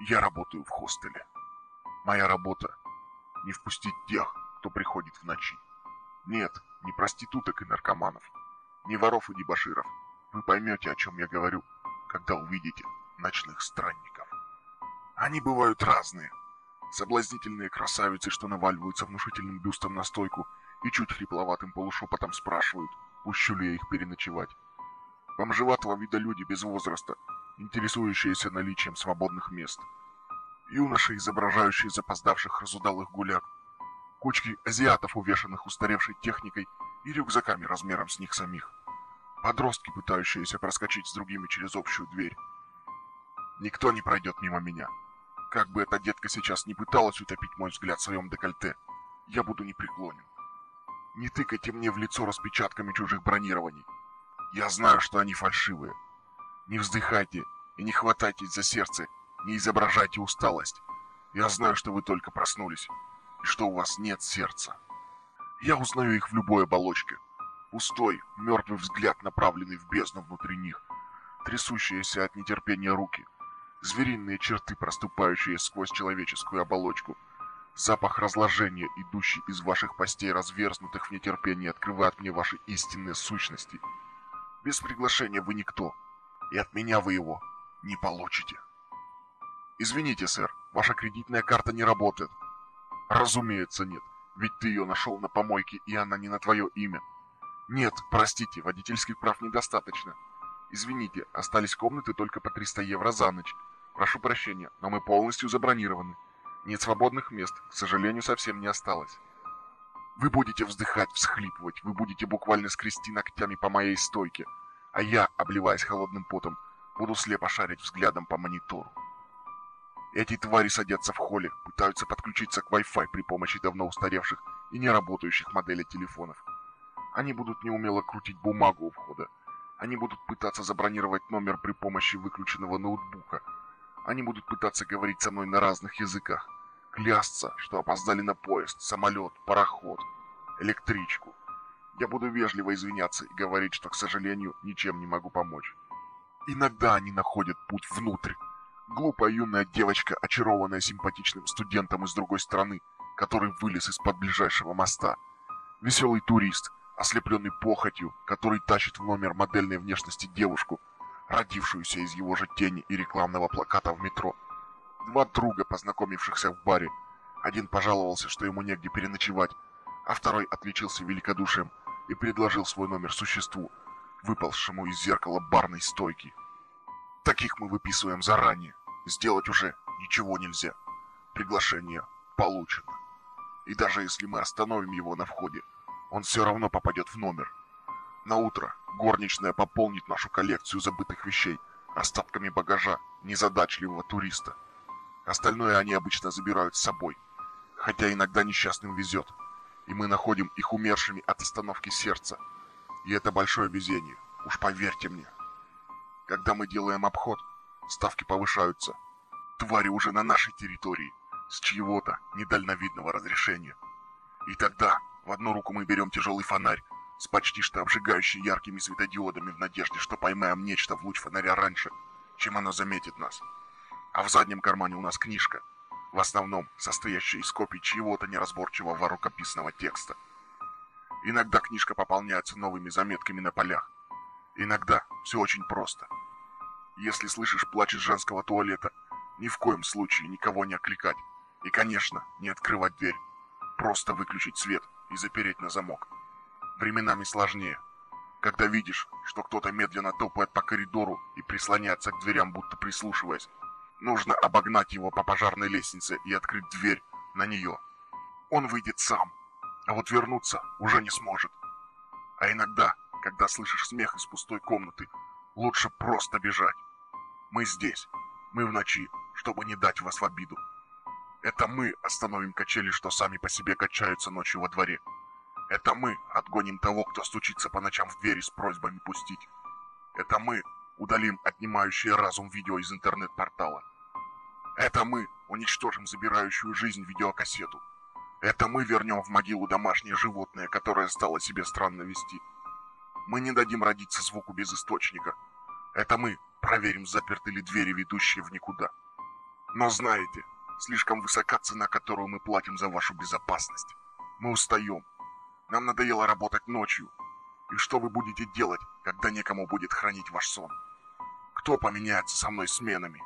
Я работаю в хостеле. Моя работа — не впустить тех, кто приходит в ночи. Нет, не проституток и наркоманов, не воров и дебоширов. Вы поймете, о чем я говорю, когда увидите ночных странников. Они бывают разные. Соблазнительные красавицы, что наваливаются внушительным бюстом на стойку и чуть хрипловатым полушепотом спрашивают, пущу ли я их переночевать. Бомжеватого вида люди без возраста, интересующиеся наличием свободных мест. Юноши, изображающие запоздавших разудалых гуляк. Кучки азиатов, увешанных устаревшей техникой и рюкзаками размером с них самих. Подростки, пытающиеся проскочить с другими через общую дверь. Никто не пройдет мимо меня. Как бы эта детка сейчас не пыталась утопить мой взгляд в своем декольте, я буду непреклонен. Не тыкайте мне в лицо распечатками чужих бронирований. Я знаю, что они фальшивые. Не вздыхайте и не хватайтесь за сердце, не изображайте усталость. Я знаю, что вы только проснулись, и что у вас нет сердца. Я узнаю их в любой оболочке. Пустой, мертвый взгляд, направленный в бездну внутри них. Трясущиеся от нетерпения руки. Звериные черты, проступающие сквозь человеческую оболочку. Запах разложения, идущий из ваших постей, разверзнутых в нетерпении, открывает мне ваши истинные сущности. Без приглашения вы никто, и от меня вы его не получите. Извините, сэр, ваша кредитная карта не работает. Разумеется, нет, ведь ты ее нашел на помойке, и она не на твое имя. Нет, простите, водительских прав недостаточно. Извините, остались комнаты только по 300 евро за ночь. Прошу прощения, но мы полностью забронированы. Нет свободных мест, к сожалению, совсем не осталось. Вы будете вздыхать, всхлипывать, вы будете буквально скрести ногтями по моей стойке, а я, обливаясь холодным потом, буду слепо шарить взглядом по монитору. Эти твари садятся в холле, пытаются подключиться к Wi-Fi при помощи давно устаревших и не работающих моделей телефонов. Они будут неумело крутить бумагу у входа. Они будут пытаться забронировать номер при помощи выключенного ноутбука. Они будут пытаться говорить со мной на разных языках клясться, что опоздали на поезд, самолет, пароход, электричку. Я буду вежливо извиняться и говорить, что, к сожалению, ничем не могу помочь. Иногда они находят путь внутрь. Глупая юная девочка, очарованная симпатичным студентом из другой страны, который вылез из-под ближайшего моста. Веселый турист, ослепленный похотью, который тащит в номер модельной внешности девушку, родившуюся из его же тени и рекламного плаката в метро – Два друга, познакомившихся в баре. Один пожаловался, что ему негде переночевать, а второй отличился великодушием и предложил свой номер существу, выползшему из зеркала барной стойки. Таких мы выписываем заранее. Сделать уже ничего нельзя. Приглашение получено. И даже если мы остановим его на входе, он все равно попадет в номер. На утро горничная пополнит нашу коллекцию забытых вещей остатками багажа незадачливого туриста – Остальное они обычно забирают с собой. Хотя иногда несчастным везет. И мы находим их умершими от остановки сердца. И это большое везение, уж поверьте мне. Когда мы делаем обход, ставки повышаются. Твари уже на нашей территории, с чьего-то недальновидного разрешения. И тогда в одну руку мы берем тяжелый фонарь, с почти что обжигающей яркими светодиодами в надежде, что поймаем нечто в луч фонаря раньше, чем оно заметит нас а в заднем кармане у нас книжка, в основном состоящая из копий чьего-то неразборчивого рукописного текста. Иногда книжка пополняется новыми заметками на полях. Иногда все очень просто. Если слышишь плач из женского туалета, ни в коем случае никого не окликать. И, конечно, не открывать дверь. Просто выключить свет и запереть на замок. Временами сложнее. Когда видишь, что кто-то медленно топает по коридору и прислоняется к дверям, будто прислушиваясь, Нужно обогнать его по пожарной лестнице и открыть дверь на нее. Он выйдет сам, а вот вернуться уже не сможет. А иногда, когда слышишь смех из пустой комнаты, лучше просто бежать. Мы здесь, мы в ночи, чтобы не дать вас в обиду. Это мы остановим качели, что сами по себе качаются ночью во дворе. Это мы отгоним того, кто стучится по ночам в двери с просьбами пустить. Это мы удалим отнимающее разум видео из интернет-портала. Это мы уничтожим забирающую жизнь видеокассету. Это мы вернем в могилу домашнее животное, которое стало себе странно вести. Мы не дадим родиться звуку без источника. Это мы проверим, заперты ли двери, ведущие в никуда. Но знаете, слишком высока цена, которую мы платим за вашу безопасность. Мы устаем. Нам надоело работать ночью. И что вы будете делать, когда некому будет хранить ваш сон? Кто поменяется со мной сменами?